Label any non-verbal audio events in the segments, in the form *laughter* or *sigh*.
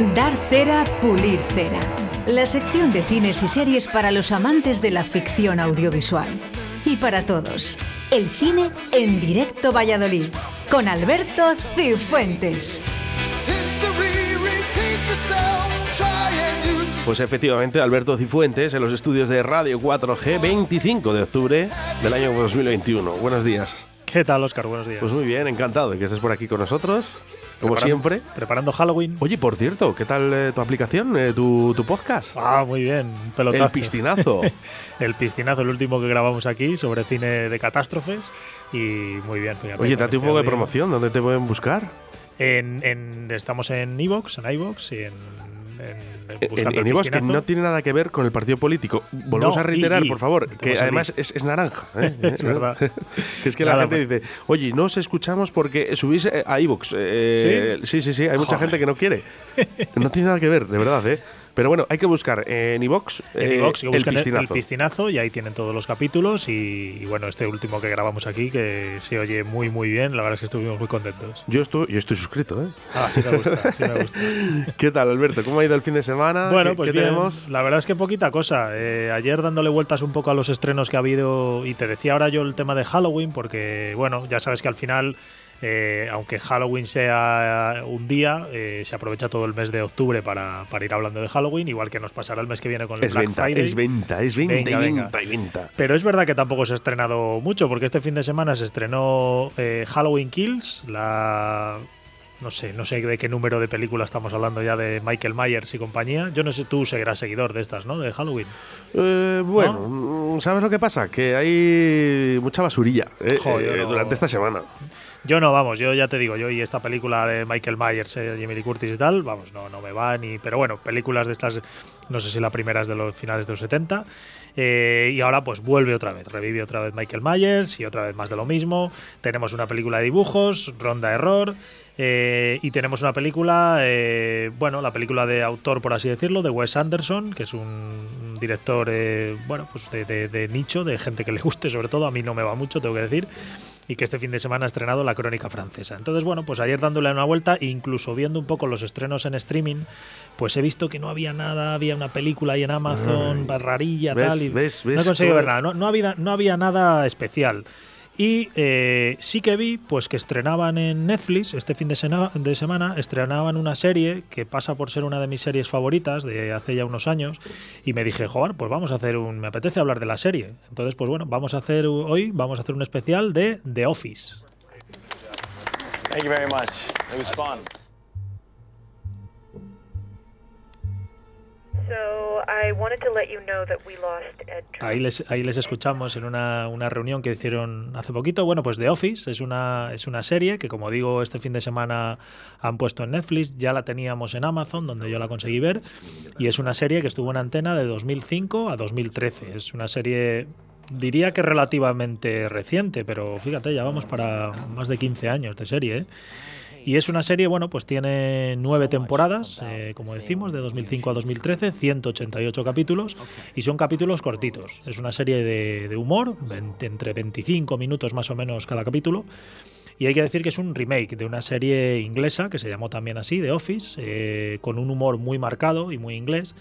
Dar cera, pulir cera. La sección de cines y series para los amantes de la ficción audiovisual. Y para todos, el cine en directo Valladolid, con Alberto Cifuentes. Pues efectivamente, Alberto Cifuentes en los estudios de Radio 4G, 25 de octubre del año 2021. Buenos días. ¿Qué tal, Oscar? Buenos días. Pues muy bien, encantado de que estés por aquí con nosotros, como siempre. Preparando Halloween. Oye, por cierto, ¿qué tal eh, tu aplicación, eh, tu, tu, podcast? Ah, muy bien, un pelotazo. El piscinazo. *laughs* el piscinazo, el último que grabamos aquí sobre cine de catástrofes. Y muy bien. Fíjate, Oye, date un poco de promoción, ¿dónde te pueden buscar? En, en, estamos en iVoox, en iVoox y en en, en Ivox, que no tiene nada que ver con el partido político. Volvemos a reiterar, por favor, que además es, naranja. ¿eh? *laughs* es verdad. *laughs* que es que la gente dice, oye, no os escuchamos porque subís eh, a iVoox. Eh, ¿Sí? ¿Sí? sí, hay mucha gente que no quiere. No tiene nada que ver, de verdad, ¿eh? Pero bueno, hay que buscar en iVox eh, el, piscinazo. el y ahí tienen todos los capítulos y, bueno, este último que grabamos aquí que se oye muy muy bien, la verdad es que estuvimos muy contentos. Yo estoy, yo estoy suscrito, ¿eh? Ah, sí me gusta, sí me gusta. *laughs* ¿Qué tal, Alberto? ¿Cómo ha ido el fin de semana? Bueno, pues tenemos? La verdad es que poquita cosa. Eh, ayer dándole vueltas un poco a los estrenos que ha habido y te decía ahora yo el tema de Halloween porque, bueno, ya sabes que al final eh, aunque Halloween sea un día, eh, se aprovecha todo el mes de octubre para, ir hablando de Halloween, igual que nos pasará el mes que viene con el es Black venta, Friday. Es venta, es venta, y venta, y venta. Pero es verdad que tampoco se ha estrenado mucho, porque este fin de semana se estrenó eh, Halloween Kills, la no sé, no sé de qué número de película estamos hablando ya de Michael Myers y compañía. Yo no sé, tú seguirás seguidor de estas, ¿no? De Halloween. bueno, mm, ¿sabes lo que pasa? Que hay mucha basurilla durante esta semana. Yo no, vamos, yo ya te digo, yo y esta película de Michael Myers, eh, Jimmy Lee Curtis y tal, vamos, no, no me va ni. Pero bueno, películas de estas, no sé si la primera es de los finales de los 70. Eh, y ahora pues vuelve otra vez, revive otra vez Michael Myers y otra vez más de lo mismo. Tenemos una película de dibujos, Ronda Error. Eh, y tenemos una película, bueno, la película de autor, por así decirlo, de Wes Anderson, que es un director, bueno, pues de, de, nicho, de gente que le guste, sobre todo. A mí no me va mucho, tengo que decir y que este fin de semana ha estrenado La Crónica Francesa. Entonces, bueno, pues ayer dándole una vuelta e incluso viendo un poco los estrenos en streaming, pues he visto que no había nada, había una película ahí en Amazon, barrarilla, tal, y no he conseguido ver nada, no, había, no había nada especial. Y eh, sí que vi pues que estrenaban en Netflix este fin de, semana, estrenaban una serie que pasa por ser una de mis series favoritas de hace ya unos años y me dije, joder, pues vamos a hacer un, me apetece hablar de la serie. Entonces, pues bueno, vamos a hacer hoy, vamos a hacer un especial de The Office. Thank you very much. Ahí les, ahí les escuchamos en una, una, reunión que hicieron hace poquito. Bueno, pues The Office es una, es una serie que, como digo, este fin de semana han puesto en Netflix. Ya la teníamos en Amazon, donde yo la conseguí ver. Y es una serie que estuvo en antena de 2005 a 2013. Es una serie diría que relativamente reciente, pero fíjate, ya vamos para más de 15 años de serie. ¿eh? Y es una serie, bueno, pues tiene nueve temporadas, eh, como decimos, de 2005 a 2013, 188 capítulos, y son capítulos cortitos. Es una serie de, humor, entre 25 minutos más o menos cada capítulo. Y hay que decir que es un remake de una serie inglesa que se llamó también así, The Office, eh, con un humor muy marcado y muy inglés.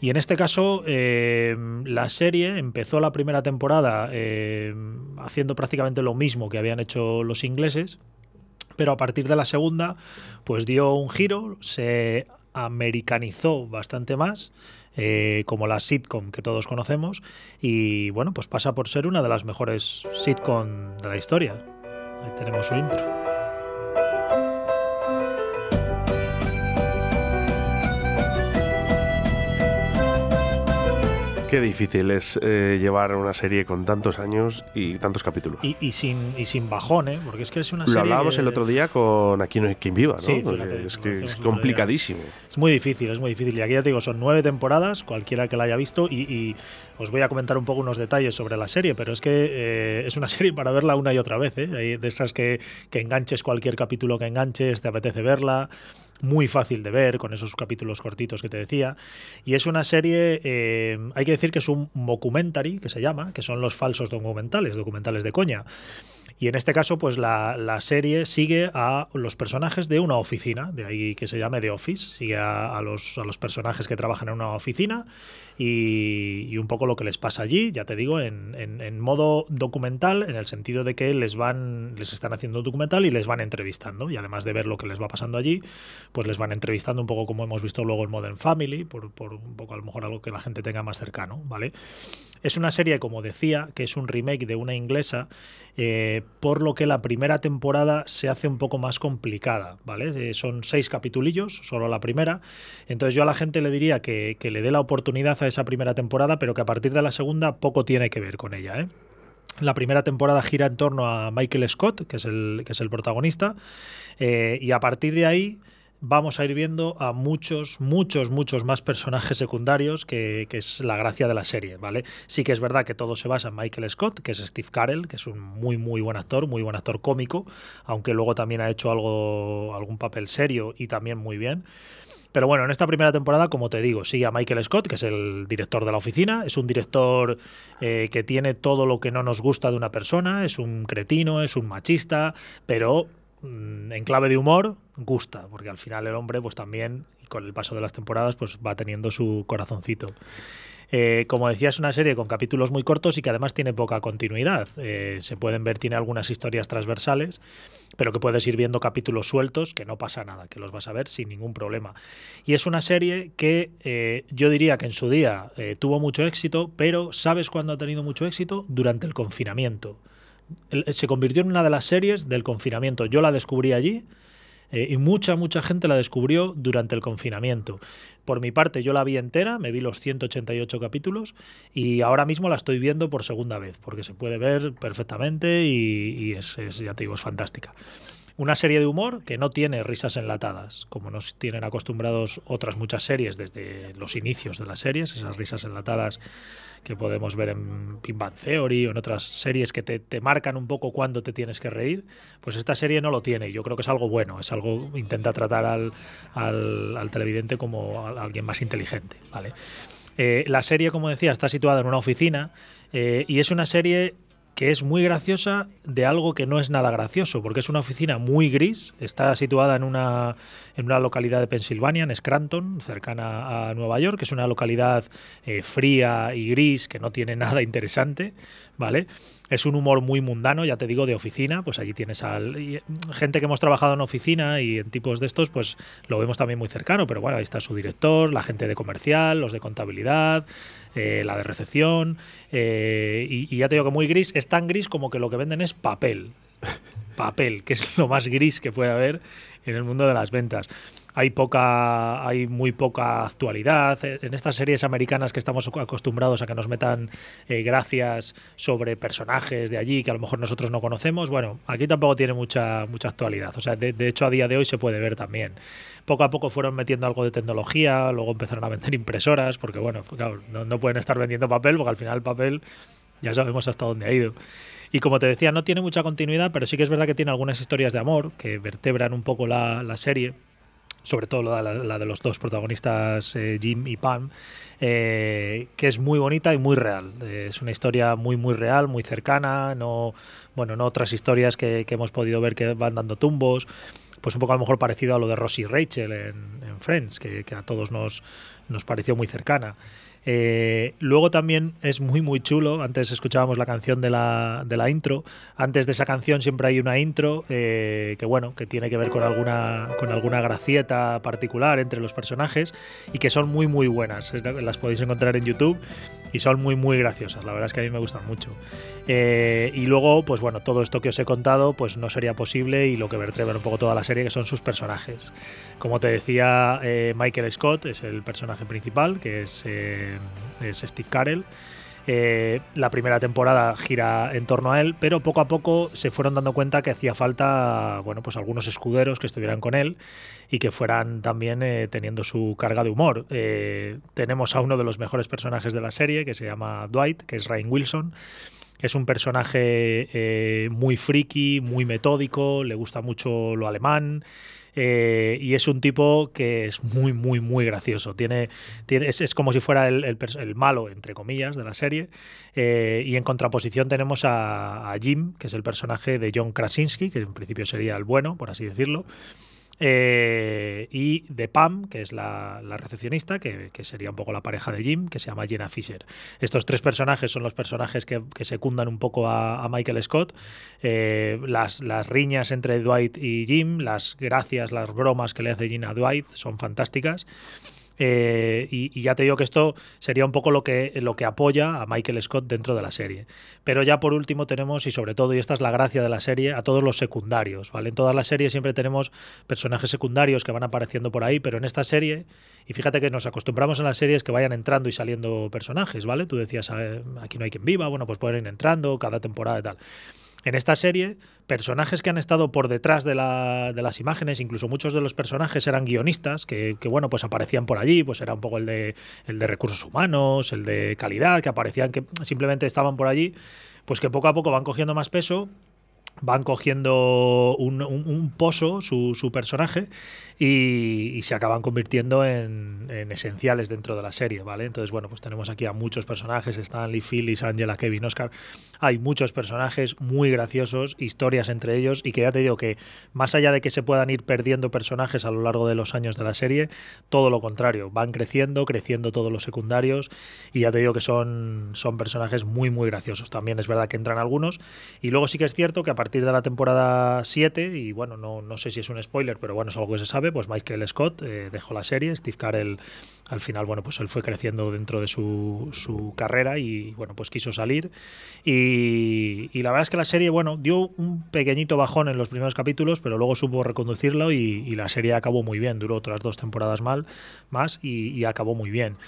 Y en este caso, eh, la serie empezó la primera temporada haciendo prácticamente lo mismo que habían hecho los ingleses, pero a partir de la segunda, pues dio un giro, se americanizó bastante más, eh, como la sitcom que todos conocemos, y bueno, pues pasa por ser una de las mejores sitcom de la historia. Ahí tenemos su intro. Qué difícil es eh, llevar una serie con tantos años y tantos capítulos. Y, sin, y sin bajón, ¿eh? Porque es que es una serie. Lo hablábamos el otro día con Aquí no hay quien viva, ¿no? Sí, es que es complicadísimo. Es muy difícil, es muy difícil. Y aquí ya te digo, son nueve temporadas, cualquiera que la haya visto, y, os voy a comentar un poco unos detalles sobre la serie, pero es que eh, es una *laughs* serie para verla una y otra vez, ¿eh? De esas que, que enganches cualquier capítulo que enganches, te apetece verla muy fácil de ver, con esos capítulos cortitos que te decía. Y es una serie, eh, hay que decir que es un documentary, que se llama, que son los falsos documentales, documentales de coña. Y en este caso, pues la, serie sigue a los personajes de una oficina, de ahí que se llame The Office, sigue a, los, a los personajes que trabajan en una oficina y, un poco lo que les pasa allí, ya te digo, en, en, modo documental, en el sentido de que les van, les están haciendo documental y les van entrevistando. Y además de ver lo que les va pasando allí, pues les van entrevistando un poco como hemos visto luego en Modern Family, por, por un poco a lo mejor algo que la gente tenga más cercano, ¿vale? Es una serie, como decía, que es un remake de una inglesa, eh, por lo que la primera temporada se hace un poco más complicada, ¿vale? Eh, son seis capitulillos, solo la primera. Entonces yo a la gente le diría que, le dé la oportunidad a esa primera temporada, pero que a partir de la segunda poco tiene que ver con ella, ¿eh? La primera temporada gira en torno a Michael Scott, que es el, que es el protagonista, y a partir de ahí vamos a ir viendo a muchos, muchos, muchos más personajes secundarios, que, es la gracia de la serie, ¿vale? Sí que es verdad que todo se basa en Michael Scott, que es Steve Carell, que es un muy, muy buen actor, muy buen actor cómico, aunque luego también ha hecho algo, algún papel serio y también muy bien. Pero bueno, en esta primera temporada, como te digo, sigue a Michael Scott, que es el director de la oficina. Es un director eh, que tiene todo lo que no nos gusta de una persona. Es un cretino, es un machista, pero en clave de humor, gusta, porque al final el hombre, pues también, con el paso de las temporadas, pues va teniendo su corazoncito. Eh, como decía, es una serie con capítulos muy cortos y que además tiene poca continuidad. Eh, se pueden ver, tiene algunas historias transversales, pero que puedes ir viendo capítulos sueltos, que no pasa nada, que los vas a ver sin ningún problema. Y es una serie que eh, yo diría que en su día tuvo mucho éxito, pero ¿sabes cuándo ha tenido mucho éxito? Durante el confinamiento se convirtió en una de las series del confinamiento. Yo la descubrí allí eh, y mucha, mucha gente la descubrió durante el confinamiento. Por mi parte, yo la vi entera, me vi los 188 capítulos y ahora mismo la estoy viendo por segunda vez, porque se puede ver perfectamente y, es, ya te digo, es fantástica. Una serie de humor que no tiene risas enlatadas, como nos tienen acostumbrados otras muchas series desde los inicios de las series, esas risas enlatadas que podemos ver en Pin Theory o en otras series que te, marcan un poco cuándo te tienes que reír, pues esta serie no lo tiene. Yo creo que es algo bueno, es algo intenta tratar al, al, televidente como alguien más inteligente. ¿vale? Eh, la serie, como decía, está situada en una oficina eh, y es una serie que es muy graciosa de algo que no es nada gracioso, porque es una oficina muy gris, está situada en una, en una localidad de Pensilvania, en Scranton, cercana a Nueva York, que es una localidad eh, fría y gris, que no tiene *laughs* nada interesante, ¿vale? Es un humor muy mundano, ya te digo, de oficina, pues allí tienes al, gente que hemos trabajado en oficina y en tipos de estos, pues lo vemos también muy cercano, pero bueno, ahí está su director, la gente de comercial, los de contabilidad, eh, la de recepción, eh, y, ya te digo que muy gris, es tan gris como que lo que venden es papel. papel, que es lo más gris que puede haber en el mundo de las ventas hay poca hay muy poca actualidad. En estas series americanas que estamos acostumbrados a que nos metan eh, gracias sobre personajes de allí que a lo mejor nosotros no conocemos bueno aquí tampoco tiene mucha mucha actualidad. O sea de, hecho a día de hoy se puede ver también. Poco a poco fueron metiendo algo de tecnología luego empezaron a vender impresoras porque bueno claro, no, no pueden estar vendiendo papel porque al final el papel ya sabemos hasta dónde ha ido. Y como te decía, no tiene mucha continuidad, pero sí que es verdad que tiene algunas historias de amor que vertebran un poco la, la serie sobre todo la, de los dos protagonistas, eh, Jim y Pam, eh, que es muy bonita y muy real. Eh, es una historia muy, muy real, muy cercana, no, bueno, no otras historias que, hemos podido ver que van dando tumbos, pues un poco a lo mejor parecido a lo de Rosie y Rachel en, Friends, que, que, a todos nos, nos pareció muy cercana. Eh, luego también es muy, muy chulo. Antes escuchábamos la canción de la, de la intro. Antes de esa canción siempre hay una intro eh, que, bueno, que tiene que ver con alguna, con alguna gracieta particular entre los personajes y que son muy, muy buenas. Las podéis encontrar en YouTube y son muy, muy graciosas. La verdad es que a mí me gustan mucho. Eh, y luego, pues bueno, todo esto que os he contado, pues no sería posible y lo que vertebra un poco toda la serie, que son sus personajes. Como te decía, eh, Michael Scott es el personaje principal, que es, eh, es Steve Carell. La primera temporada gira en torno a él, pero poco a poco se fueron dando cuenta que hacía falta, bueno, pues algunos escuderos que estuvieran con él y que fueran también eh, teniendo su carga de humor. Eh, tenemos a uno de los mejores personajes de la serie, que se llama Dwight, que es Ryan Wilson, que es un personaje eh, muy friki, muy metódico, le gusta mucho lo alemán. Eh, y es un tipo que es muy, muy, muy gracioso. Tiene, tiene, es, como si fuera el, el, malo, entre comillas, de la serie. Eh, y en contraposición tenemos a, Jim, que es el personaje de John Krasinski, que en principio sería el bueno, por así decirlo. Eh, y de Pam, que es la, recepcionista, que, sería un poco la pareja de Jim, que se llama Jenna Fisher. Estos tres personajes son los personajes que, secundan un poco a, Michael Scott. Eh, las, las, riñas entre Dwight y Jim, las gracias, las bromas que le hace Jim a Dwight son fantásticas. Eh, y, ya te digo que esto sería un poco lo que, lo que apoya a Michael Scott dentro de la serie. Pero ya por último tenemos, y sobre todo, y esta es la gracia de la serie, a todos los secundarios. ¿vale? En todas las series siempre tenemos personajes secundarios que van apareciendo por ahí, pero en esta serie, y fíjate que nos acostumbramos en las series que vayan entrando y saliendo personajes, ¿vale? Tú decías, ah, aquí no hay quien viva, bueno, pues pueden ir entrando cada temporada y tal. En esta serie, personajes que han estado por detrás de, las imágenes, incluso muchos de los personajes eran guionistas, que, bueno, pues aparecían por allí, pues era un poco el de, el de recursos humanos, el de calidad, que aparecían, que simplemente estaban por allí, pues que poco a poco van cogiendo más peso van cogiendo un, pozo su, su personaje y, se acaban convirtiendo en, esenciales dentro de la serie, ¿vale? Entonces, bueno, pues tenemos aquí a muchos personajes, Stanley, Phyllis, Angela, Kevin, Oscar. Hay muchos personajes muy graciosos, historias entre ellos, y que ya te digo que más allá de que se puedan ir perdiendo personajes a lo largo de los años de la serie, todo lo contrario, van creciendo, creciendo todos los secundarios, y ya te digo que son, son personajes muy, muy graciosos. También es verdad que entran algunos, y luego sí que es cierto que a partir de la temporada 7, y bueno, no, no sé si es un spoiler, pero bueno, es algo que se sabe, pues Michael Scott eh, dejó la serie, Steve Carell al final, bueno, pues él fue creciendo dentro de su, su carrera y bueno, pues quiso salir. Y, la verdad es que la serie, bueno, dio un pequeñito bajón en los primeros capítulos, pero luego supo reconducirlo y, la serie acabó muy bien, duró otras dos temporadas mal, más y acabó muy bien.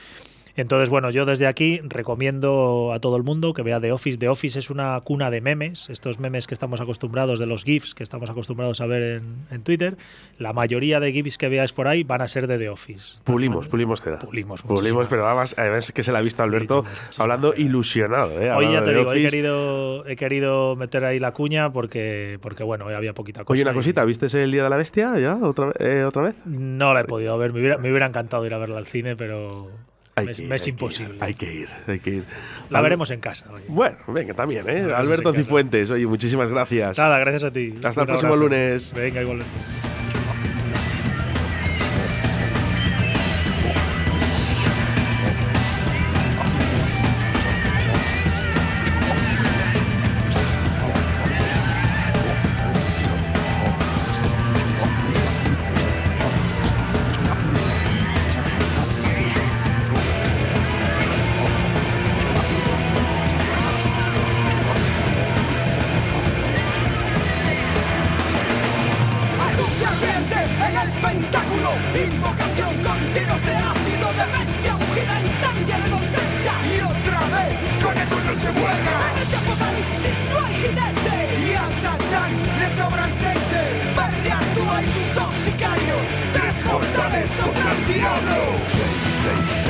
Entonces, bueno, yo desde aquí recomiendo a todo el mundo que vea The Office. The Office es una cuna de memes, estos memes que estamos acostumbrados, de los GIFs que estamos acostumbrados a ver en, Twitter. La mayoría de GIFs que veáis por ahí van a ser de The Office. Pulimos, pulimos cera. Pulimos, pulimos pero además, además que se la ha visto Alberto hablando ilusionado. ¿eh? Hoy ya te digo, he querido, he querido meter ahí la cuña porque, porque bueno, hoy había poquita cosa. Oye, una cosita, ¿viste el Día de la Bestia ya otra, eh, otra vez? No la he podido ver, me hubiera, me hubiera encantado ir a verla al cine, pero me, es imposible. hay que ir, hay que ir. La veremos en casa. Bueno, venga, también, ¿eh? Alberto Cifuentes, oye, muchísimas gracias. Nada, gracias a ti. Hasta el próximo lunes. Venga, igualmente. Sicarios, tres